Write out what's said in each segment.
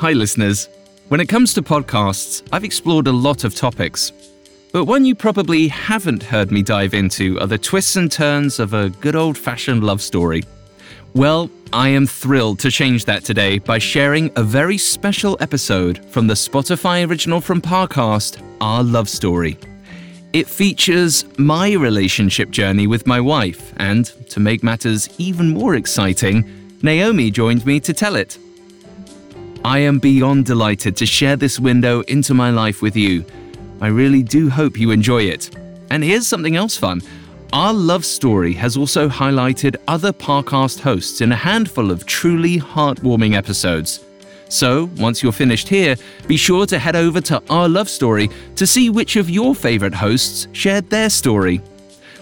Hi, listeners. When it comes to podcasts, I've explored a lot of topics. But one you probably haven't heard me dive into are the twists and turns of a good old fashioned love story. Well, I am thrilled to change that today by sharing a very special episode from the Spotify original from Parcast, Our Love Story. It features my relationship journey with my wife, and to make matters even more exciting, Naomi joined me to tell it. I am beyond delighted to share this window into my life with you. I really do hope you enjoy it. And here's something else fun. Our love story has also highlighted other Parcast hosts in a handful of truly heartwarming episodes. So, once you're finished here, be sure to head over to Our Love Story to see which of your favorite hosts shared their story.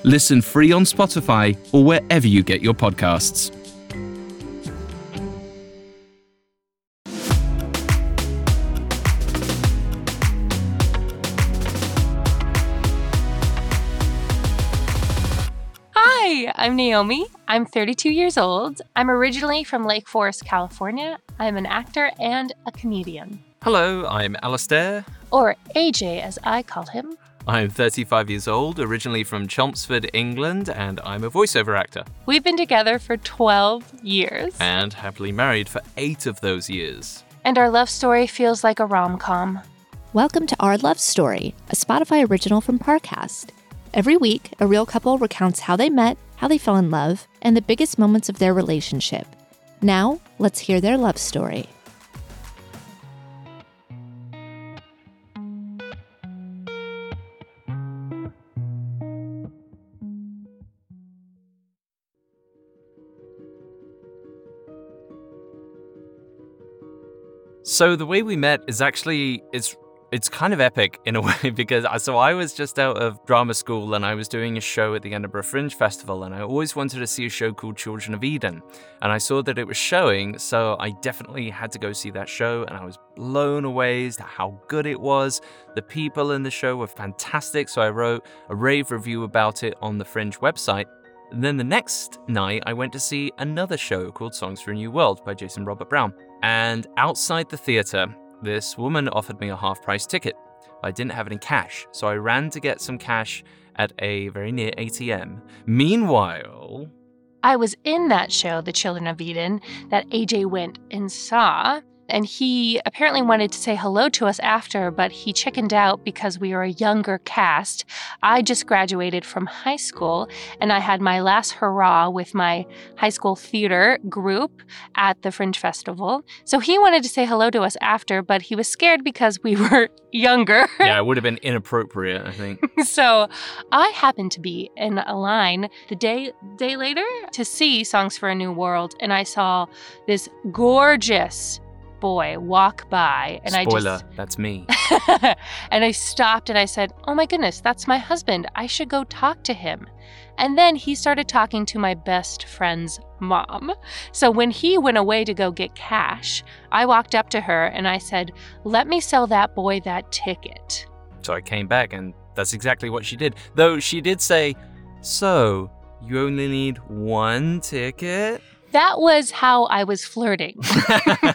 Listen free on Spotify or wherever you get your podcasts. I'm Naomi. I'm 32 years old. I'm originally from Lake Forest, California. I'm an actor and a comedian. Hello, I'm Alastair. Or AJ, as I call him. I'm 35 years old, originally from Chelmsford, England, and I'm a voiceover actor. We've been together for 12 years. And happily married for eight of those years. And our love story feels like a rom com. Welcome to Our Love Story, a Spotify original from Parcast. Every week, a real couple recounts how they met, how they fell in love, and the biggest moments of their relationship. Now, let's hear their love story. So the way we met is actually it's it's kind of epic in a way because I- so I was just out of drama school and I was doing a show at the Edinburgh Fringe Festival and I always wanted to see a show called Children of Eden and I saw that it was showing so I definitely had to go see that show and I was blown away to how good it was. The people in the show were fantastic so I wrote a rave review about it on the Fringe website. And then the next night, I went to see another show called Songs for a New World by Jason Robert Brown. And outside the theatre, this woman offered me a half price ticket. I didn't have any cash, so I ran to get some cash at a very near ATM. Meanwhile, I was in that show, The Children of Eden, that AJ went and saw. And he apparently wanted to say hello to us after, but he chickened out because we were a younger cast. I just graduated from high school and I had my last hurrah with my high school theater group at the Fringe Festival. So he wanted to say hello to us after, but he was scared because we were younger. yeah, it would have been inappropriate, I think. so I happened to be in a line the day day later to see Songs for a New World, and I saw this gorgeous boy walk by, and Spoiler, I just that's me. and I stopped and I said, "Oh my goodness, that's my husband. I should go talk to him." And then he started talking to my best friend's mom. So when he went away to go get cash, I walked up to her and I said, "Let me sell that boy that ticket." So I came back, and that's exactly what she did. Though she did say, So, you only need one ticket? That was how I was flirting.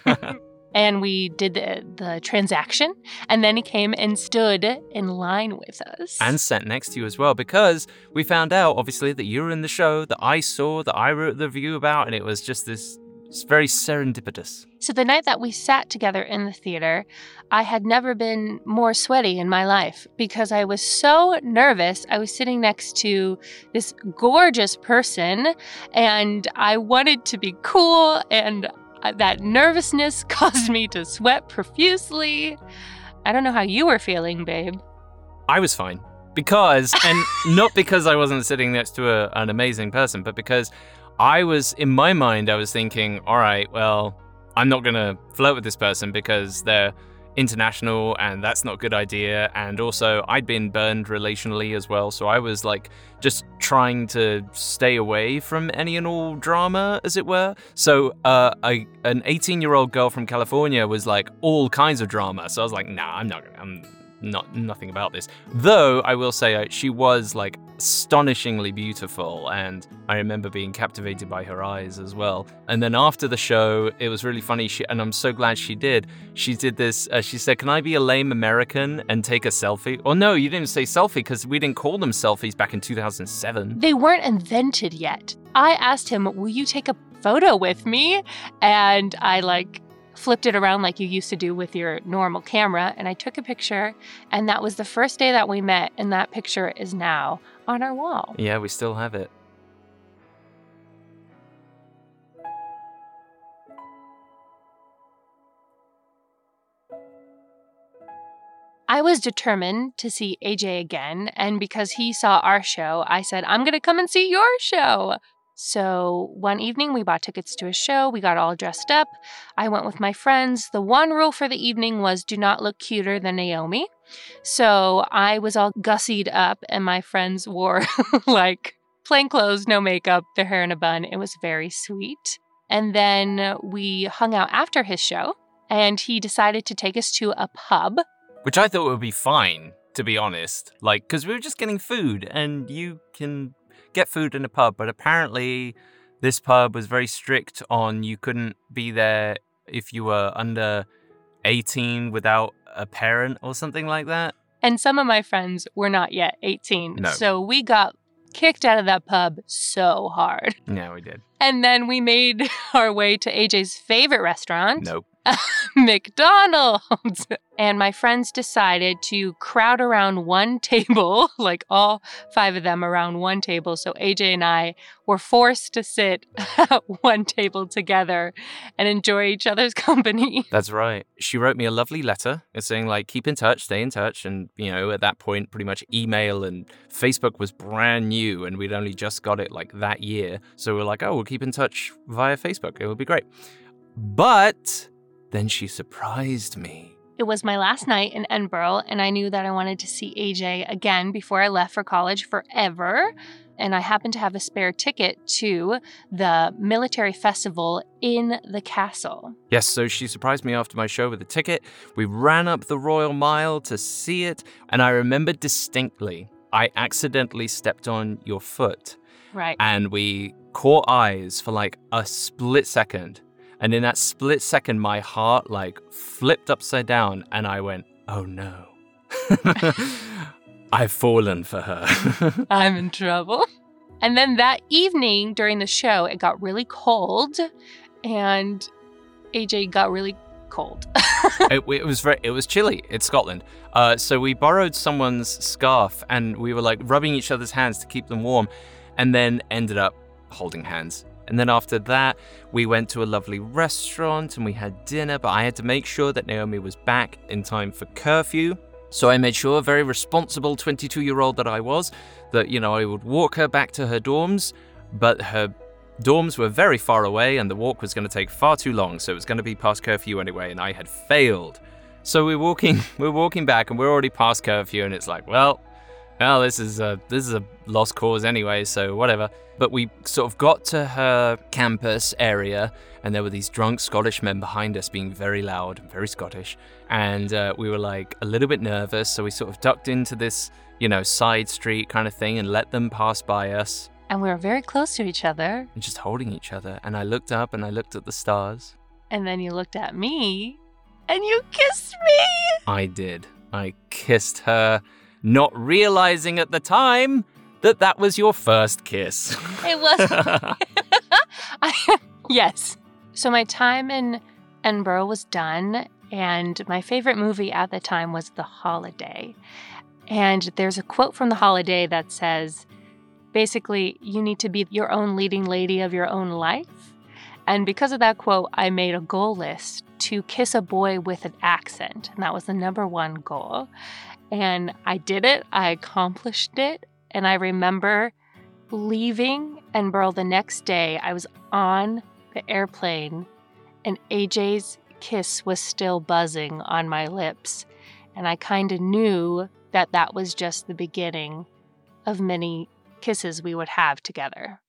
and we did the, the transaction, and then he came and stood in line with us. and sat next to you as well because we found out obviously that you were in the show that I saw that I wrote the review about and it was just this it's very serendipitous. so the night that we sat together in the theater, I had never been more sweaty in my life because I was so nervous. I was sitting next to this gorgeous person, and I wanted to be cool, and Uh, that nervousness caused me to sweat profusely. I don't know how you were feeling, babe. I was fine because and not because I wasn't sitting next to a, an amazing person but because I was in my mind I was thinking all right well I'm not going to flirt with this person because they're international and that's not a good idea. And also I'd been burned relationally as well so I was like just trying to stay away from any and all drama as it were. So uh I, an 18 year old girl from California was like all kinds of drama. So I was like nah I'm not gonna I'm not nothing about this. Though I will say uh, she was like astonishingly beautiful, and I remember being captivated by her eyes as well. And then after the show, it was really funny. She and I'm so glad she did. She did this. Uh, she said, "Can I be a lame American and take a selfie?" Or no, you didn't say selfie because we didn't call them selfies back in 2007. They weren't invented yet. I asked him, Will you take a photo with me? And I like flipped it around like you used to do with your normal camera. And I took a picture. And that was the first day that we met. And that picture is now on our wall. Yeah, we still have it. I was determined to see AJ again. And because he saw our show, I said, I'm going to come and see your show. So one evening, we bought tickets to a show. We got all dressed up. I went with my friends. The one rule for the evening was do not look cuter than Naomi. So I was all gussied up, and my friends wore like plain clothes, no makeup, their hair in a bun. It was very sweet. And then we hung out after his show, and he decided to take us to a pub. Which I thought would be fine, to be honest. Like, because we were just getting food, and you can get food in a pub, but apparently this pub was very strict on you couldn't be there if you were under 18 without a parent or something like that. And some of my friends were not yet 18. No. So we got kicked out of that pub so hard. Yeah, we did. And then we made our way to AJ's favorite restaurant. Nope. McDonald's. And my friends decided to crowd around one table, like all five of them around one table. So AJ and I were forced to sit at one table together and enjoy each other's company. That's right. She wrote me a lovely letter saying, like, keep in touch, stay in touch. And, you know, at that point, pretty much email and Facebook was brand new and we'd only just got it like that year. So we're like, oh, we'll keep in touch via Facebook. It would be great. But then she surprised me. It was my last night in Edinburgh, and I knew that I wanted to see AJ again before I left for college forever. And I happened to have a spare ticket to the military festival in the castle. Yes, so she surprised me after my show with a ticket. We ran up the Royal Mile to see it, and I remember distinctly I accidentally stepped on your foot. Right. And we caught eyes for like a split second. And in that split second, my heart like flipped upside down and I went, oh no. I've fallen for her. I'm in trouble. And then that evening during the show, it got really cold and AJ got really cold. it, it, was very, it was chilly. It's Scotland. Uh, so we borrowed someone's scarf and we were like rubbing each other's hands to keep them warm and then ended up holding hands. And then after that, we went to a lovely restaurant and we had dinner, but I had to make sure that Naomi was back in time for curfew. So I made sure, very responsible 22 year old that I was, that, you know, I would walk her back to her dorms, but her dorms were very far away and the walk was going to take far too long, so it was going to be past curfew anyway, and I had failed. So we're walking, we're walking back, and we're already past curfew, and it's like, well, well, this is a this is a lost cause anyway, so whatever. But we sort of got to her campus area, and there were these drunk Scottish men behind us being very loud, very Scottish, and uh, we were like a little bit nervous, so we sort of ducked into this, you know, side street kind of thing and let them pass by us. And we were very close to each other. And just holding each other, and I looked up and I looked at the stars. And then you looked at me, and you kissed me. I did. I kissed her not realizing at the time that that was your first kiss. It was. I, yes. So my time in Edinburgh was done, and my favorite movie at the time was The Holiday. And there's a quote from The Holiday that says, basically, you need to be your own leading lady of your own life. And because of that quote, I made a goal list to kiss a boy with an accent. And that was the number one goal. And I did it, I accomplished it. And I remember leaving Edinburgh the next day. I was on the airplane, and AJ's kiss was still buzzing on my lips. And I kind of knew that that was just the beginning of many kisses we would have together.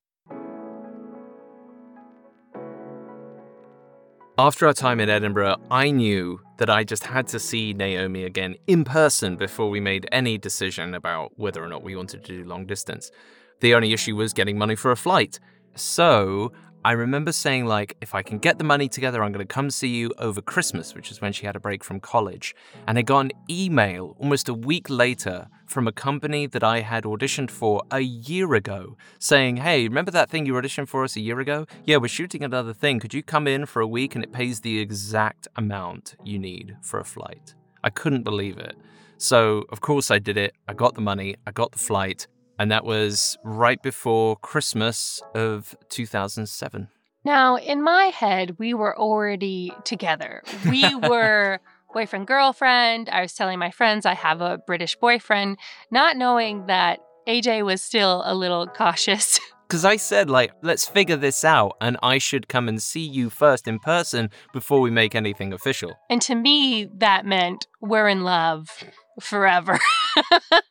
After our time in Edinburgh, I knew that I just had to see Naomi again in person before we made any decision about whether or not we wanted to do long distance. The only issue was getting money for a flight. So I remember saying, like, if I can get the money together, I'm going to come see you over Christmas, which is when she had a break from college. And I got an email almost a week later from a company that I had auditioned for a year ago saying, hey, remember that thing you auditioned for us a year ago? Yeah, we're shooting another thing. Could you come in for a week and it pays the exact amount you need for a flight? I couldn't believe it. So, of course, I did it. I got the money, I got the flight, and that was right before Christmas of 2007. Now, in my head, we were already together. We were boyfriend, girlfriend. I was telling my friends I have a British boyfriend, not knowing that AJ was still a little cautious. Because I said, like, let's figure this out, and I should come and see you first in person before we make anything official. And to me, that meant we're in love forever.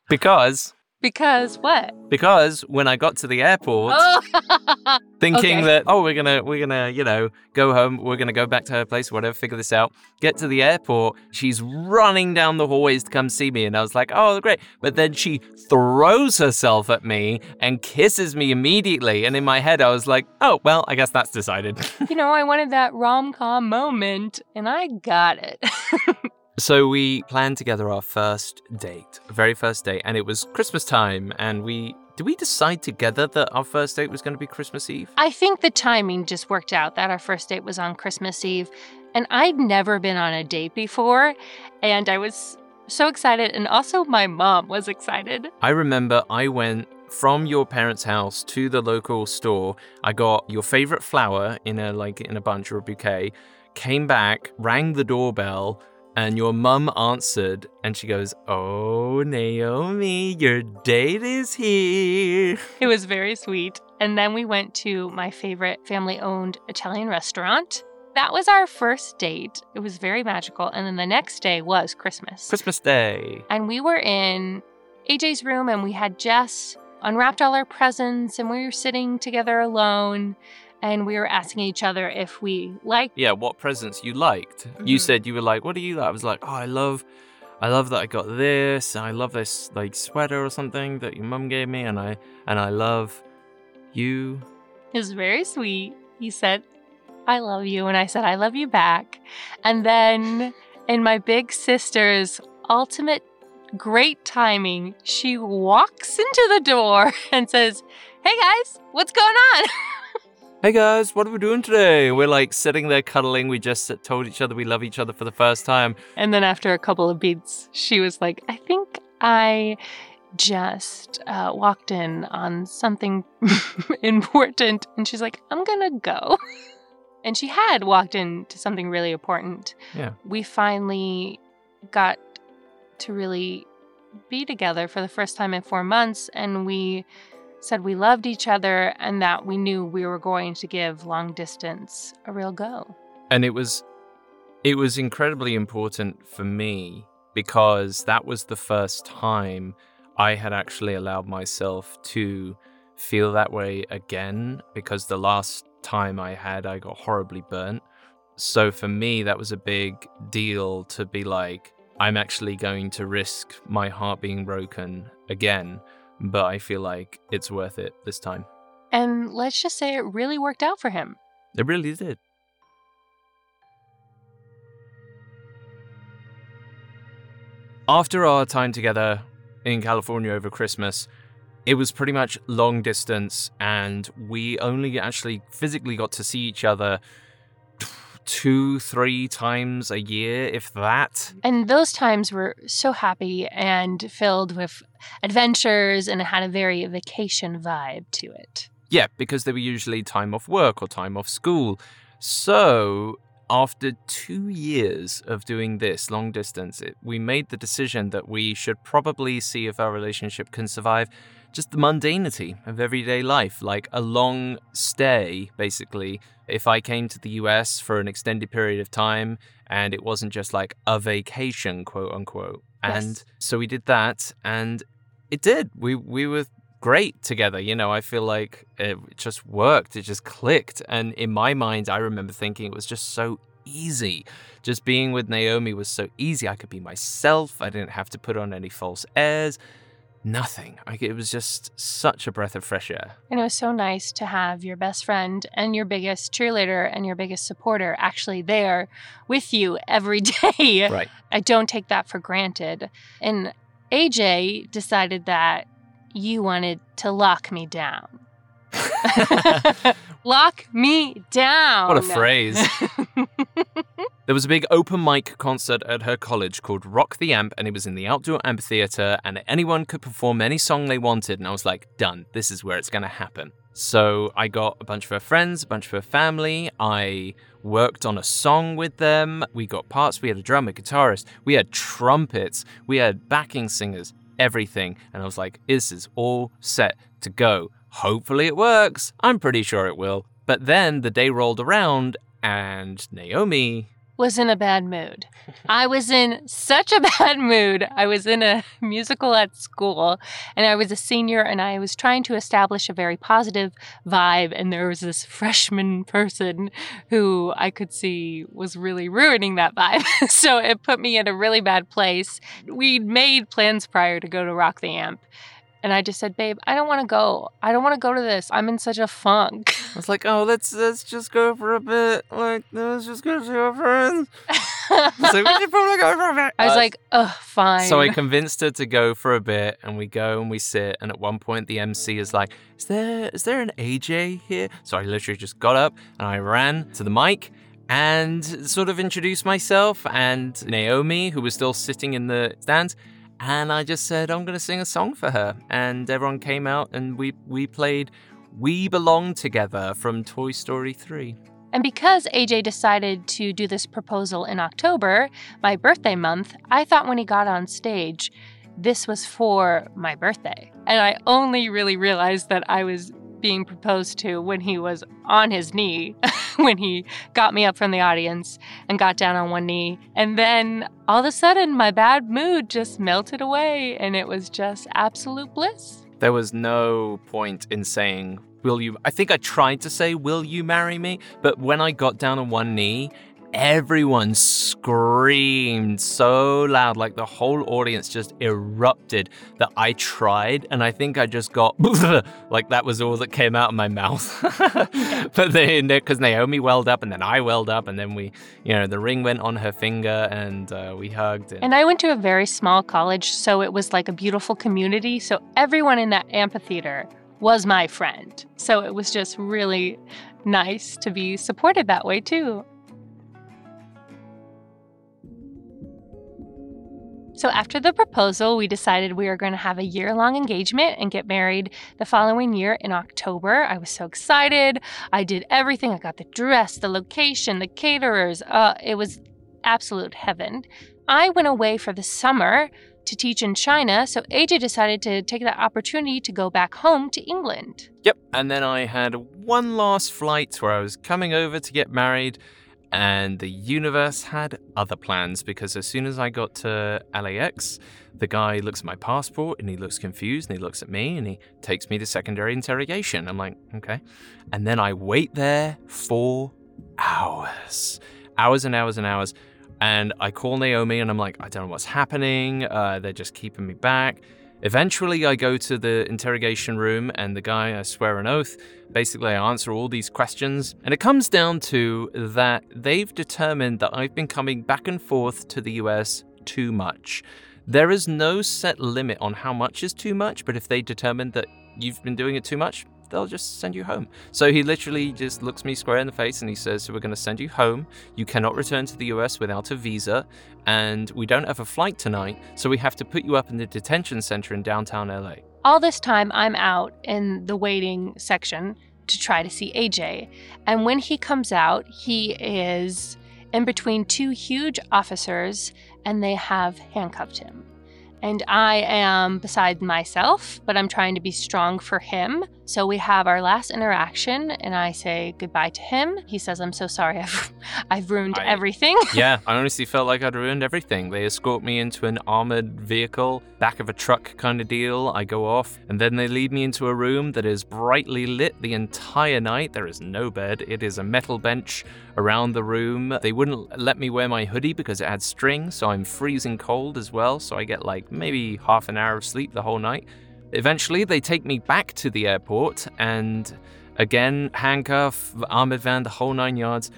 Because because what? because when I got to the airport, Oh, thinking okay. that oh we're gonna we're gonna you know go home we're gonna go back to her place whatever figure this out get to the airport she's running down the hallways to come see me and i was like oh great but then she throws herself at me and kisses me immediately and in my head i was like oh well i guess that's decided you know, I wanted that rom com moment, and I got it. so we planned together our first date very first date and it was christmas time and we did we decide together that our first date was going to be christmas eve I think the timing just worked out that our first date was on Christmas Eve, and I'd never been on a date before, and I was so excited, and also my mom was excited. I remember I went from your parents' house to the local store. I got your favorite flower in a like in a bunch or a bouquet. Came back, rang the doorbell, and your mum answered, and she goes, "Oh, Naomi, your date is here." It was very sweet. And then we went to my favorite family owned Italian restaurant. That was our first date. It was very magical. And then the next day was Christmas. Christmas Day. And we were in AJ's room and we had just unwrapped all our presents and we were sitting together alone and we were asking each other if we liked Yeah, what presents you liked? You Mhm. said you were like, "What do you like?" I was like, "Oh, I love." I love that I got this. I love this like sweater or something that your mum gave me, and I and I love you. It was very sweet. He said, I love you. And I said, I love you back. And then, in my big sister's ultimate great timing, she walks into the door and says, Hey guys, what's going on? Hey guys, what are we doing today? We're like sitting there cuddling. We just told each other we love each other for the first time. And then, after a couple of beats, she was like, I think I just uh, walked in on something important. And she's like, I'm going to go. And she had walked into something really important. Yeah. We finally got to really be together for the first time in four months. And we said we loved each other and that we knew we were going to give long distance a real go. And it was it was incredibly important for me because that was the first time I had actually allowed myself to feel that way again because the last time I had I got horribly burnt. So for me that was a big deal to be like I'm actually going to risk my heart being broken again, but I feel like it's worth it this time. And let's just say it really worked out for him. It really did. After our time together in California over Christmas, it was pretty much long distance, and we only actually physically got to see each other two, three times a year, if that. And those times were so happy and filled with adventures, and it had a very vacation vibe to it. Yeah, because they were usually time off work or time off school. So, after two years of doing this long distance, it, we made the decision that we should probably see if our relationship can survive just the mundanity of everyday life, like a long stay, basically. If I came to the US for an extended period of time and it wasn't just like a vacation, quote unquote. And Yes. so we did that and it did. We we were great together. You know, I feel like it just worked. It just clicked. And in my mind, I remember thinking it was just so easy. Just being with Naomi was so easy. I could be myself. I didn't have to put on any false airs. Nothing. Like it was just such a breath of fresh air. And it was so nice to have your best friend and your biggest cheerleader and your biggest supporter actually there with you every day. Right. I don't take that for granted. And AJ decided that you wanted to lock me down. lock me down. What a phrase. There was a big open mic concert at her college called Rock the Amp, and it was in the outdoor amphitheater, and anyone could perform any song they wanted. And I was like, done. This is where it's going to happen. So I got a bunch of her friends, a bunch of her family. I worked on a song with them. We got parts. We had a drummer, guitarist. We had trumpets. We had backing singers, everything. And I was like, this is all set to go. Hopefully it works. I'm pretty sure it will. But then the day rolled around and Naomi was in a bad mood. I was in such a bad mood. I was in a musical at school and I was a senior and I was trying to establish a very positive vibe. And there was this freshman person who I could see was really ruining that vibe. so it put me in a really bad place. We'd made plans prior to go to Rock the Amp. And I just said, babe, I don't want to go. I don't want to go to this. I'm in such a funk. I was like, oh, let's let's just go for a bit. Like, let's just go see our friends. I was like, we should probably go for a bit. I was Uh, like, ugh, fine. so I convinced her to go for a bit, and we go and we sit. And at one point, the MC is like, "Is there is there an AJ here?" So I literally just got up and I ran to the mic and sort of introduced myself and Naomi, who was still sitting in the stands. And I just said, I'm going to sing a song for her. And everyone came out and we, we played We Belong Together from Toy Story 3. And because AJ decided to do this proposal in October, my birthday month, I thought when he got on stage, this was for my birthday. And I only really realized that I was being proposed to when he was on his knee, when he got me up from the audience and got down on one knee. And then all of a sudden, my bad mood just melted away and it was just absolute bliss. There was no point in saying, Will you? I think I tried to say, Will you marry me? But when I got down on one knee, everyone screamed so loud, like the whole audience just erupted that I tried. And I think I just got, like that was all that came out of my mouth. but then, because Naomi welled up and then I welled up, and then we, you know, the ring went on her finger and uh, we hugged. And, And I went to a very small college, so it was like a beautiful community. So everyone in that amphitheater was my friend. So it was just really nice to be supported that way, too. So after the proposal, we decided we were going to have a year long engagement and get married the following year in October. I was so excited. I did everything. I got the dress, the location, the caterers. Uh, it was absolute heaven. I went away for the summer to teach in China, so AJ decided to take that opportunity to go back home to England. Yep. And then I had one last flight where I was coming over to get married, and the universe had other plans because as soon as I got to LAX, the guy looks at my passport and he looks confused and he looks at me and he takes me to secondary interrogation. I'm like, okay. And then I wait there for hours, hours and hours and hours. And I call Naomi and I'm like, I don't know what's happening. Uh, they're just keeping me back. Eventually, I go to the interrogation room, and the guy, I swear an oath, basically, I answer all these questions. And it comes down to that they've determined that I've been coming back and forth to the US too much. There is no set limit on how much is too much, but if they determine that you've been doing it too much, they'll just send you home. So he literally just looks me square in the face and he says, So we're going to send you home. You cannot return to the US without a visa. And we don't have a flight tonight. So we have to put you up in the detention center in downtown LA. All this time, I'm out in the waiting section to try to see AJ. And when he comes out, he is in between two huge officers and they have handcuffed him. And I am beside myself, but I'm trying to be strong for him So we have our last interaction, and I say goodbye to him. He says, I'm so sorry, I've, I've ruined I- everything. yeah, I honestly felt like I'd ruined everything. They escort me into an armored vehicle, back of a truck kind of deal. I go off, and then they lead me into a room that is brightly lit the entire night. There is no bed, it is a metal bench around the room. They wouldn't let me wear my hoodie because it had string, so I'm freezing cold as well. So I get like maybe half an hour of sleep the whole night. Eventually, they take me back to the airport, and again, handcuff, armored van, the whole nine yards.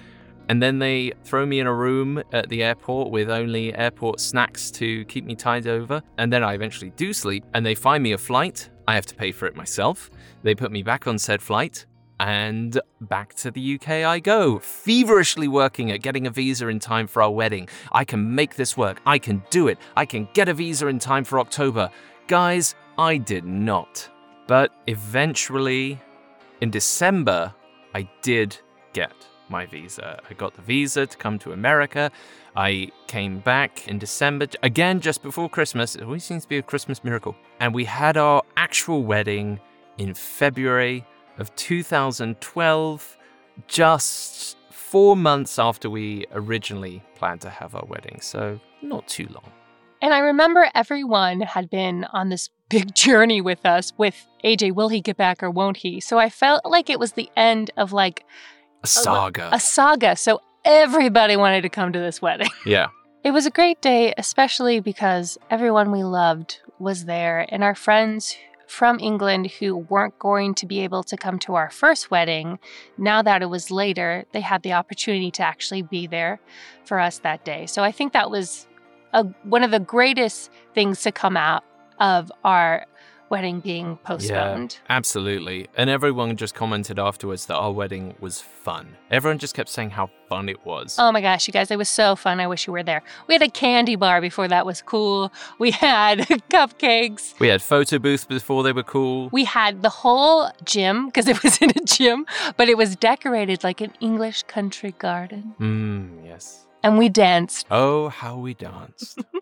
And then they throw me in a room at the airport with only airport snacks to keep me tied over. And then I eventually do sleep, and they find me a flight. I have to pay for it myself. They put me back on said flight, and back to the UK I go, feverishly working at getting a visa in time for our wedding. I can make this work. I can do it. I can get a visa in time for October. Guys, I did not. But eventually, in December, I did get my visa. I got the visa to come to America. I came back in December, again, just before Christmas. It always seems to be a Christmas miracle. And we had our actual wedding in February of 2012, just four months after we originally planned to have our wedding. So, not too long. And I remember everyone had been on this big journey with us with AJ, will he get back or won't he? So I felt like it was the end of like A saga. a saga. So everybody wanted to come to this wedding. yeah. It was a great day, especially because everyone we loved was there, and our friends from England who weren't going to be able to come to our first wedding, now that it was later, they had the opportunity to actually be there for us that day. So I think that was a, one of the greatest things to come out of our wedding being postponed. Absolutely. And everyone just commented afterwards that our wedding was fun. Everyone just kept saying how fun it was. Oh my gosh, you guys, it was so fun. I wish you were there. We had a candy bar before that was cool. We had cupcakes. we had photo booths before they were cool. We had the whole gym because it was in a gym, but it was decorated like an English country garden. Mmm, yes. And we danced. Oh, how we danced.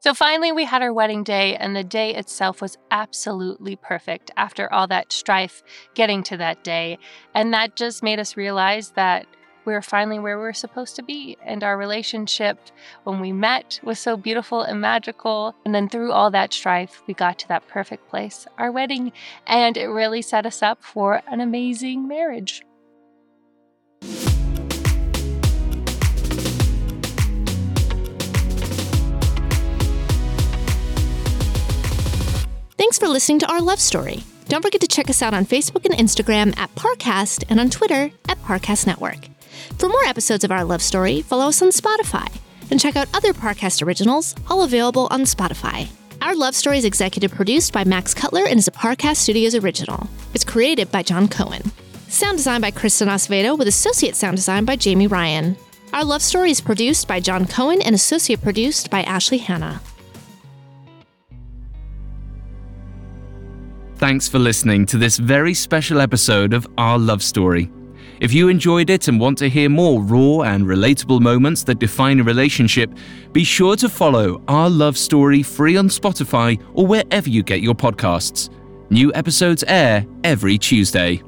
So finally, we had our wedding day, and the day itself was absolutely perfect after all that strife getting to that day. And that just made us realize that we were finally where we were supposed to be. And our relationship, when we met, was so beautiful and magical. And then through all that strife, we got to that perfect place, our wedding. And it really set us up for an amazing marriage. Thanks for listening to our love story. Don't forget to check us out on Facebook and Instagram at Parcast and on Twitter at Parcast Network. For more episodes of our love story, follow us on Spotify and check out other Parcast originals, all available on Spotify. Our love story is executive produced by Max Cutler and is a Parcast Studios original. It's created by John Cohen. Sound design by Kristen Osvedo with associate sound design by Jamie Ryan. Our love story is produced by John Cohen and associate produced by Ashley Hanna. Thanks for listening to this very special episode of Our Love Story. If you enjoyed it and want to hear more raw and relatable moments that define a relationship, be sure to follow Our Love Story free on Spotify or wherever you get your podcasts. New episodes air every Tuesday.